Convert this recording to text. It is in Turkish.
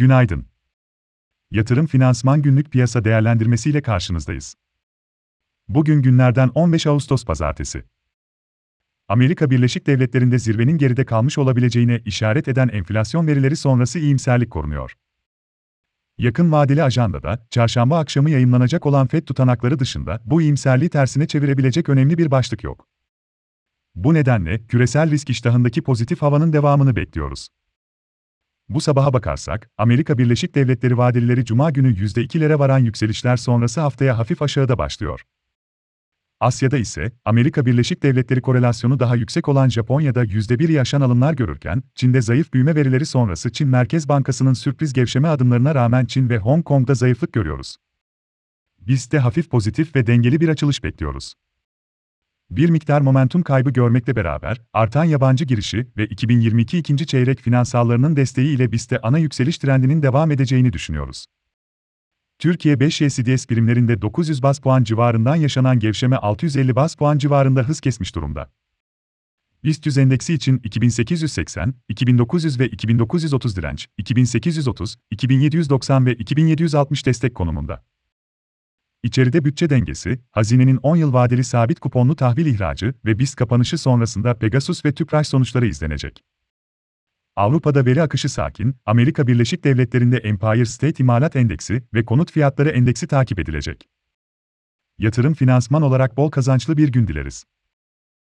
Günaydın. Yatırım Finansman Günlük Piyasa Değerlendirmesi ile karşınızdayız. Bugün günlerden 15 Ağustos Pazartesi. Amerika Birleşik Devletleri'nde zirvenin geride kalmış olabileceğine işaret eden enflasyon verileri sonrası iyimserlik korunuyor. Yakın vadeli ajandada, çarşamba akşamı yayımlanacak olan FED tutanakları dışında bu iyimserliği tersine çevirebilecek önemli bir başlık yok. Bu nedenle küresel risk iştahındaki pozitif havanın devamını bekliyoruz. Bu sabaha bakarsak, Amerika Birleşik Devletleri vadelileri Cuma günü %2'lere varan yükselişler sonrası haftaya hafif aşağıda başlıyor. Asya'da ise, Amerika Birleşik Devletleri korelasyonu daha yüksek olan Japonya'da %1 yaşan alımlar görürken, Çin'de zayıf büyüme verileri sonrası Çin Merkez Bankası'nın sürpriz gevşeme adımlarına rağmen Çin ve Hong Kong'da zayıflık görüyoruz. Biz de hafif pozitif ve dengeli bir açılış bekliyoruz. Bir miktar momentum kaybı görmekle beraber, artan yabancı girişi ve 2022 ikinci çeyrek finansallarının desteği ile BIST'te ana yükseliş trendinin devam edeceğini düşünüyoruz. Türkiye 5 YCDS birimlerinde 900 bas puan civarından yaşanan gevşeme 650 bas puan civarında hız kesmiş durumda. BIST 100 endeksi için 2880, 2900 ve 2930 direnç, 2830, 2790 ve 2760 destek konumunda. İçeride bütçe dengesi, hazinenin 10 yıl vadeli sabit kuponlu tahvil ihracı ve BIST kapanışı sonrasında Pegasus ve Tüpraş sonuçları izlenecek. Avrupa'da veri akışı sakin, Amerika Birleşik Devletleri'nde Empire State İmalat Endeksi ve konut fiyatları endeksi takip edilecek. Yatırım finansman olarak bol kazançlı bir gün dileriz.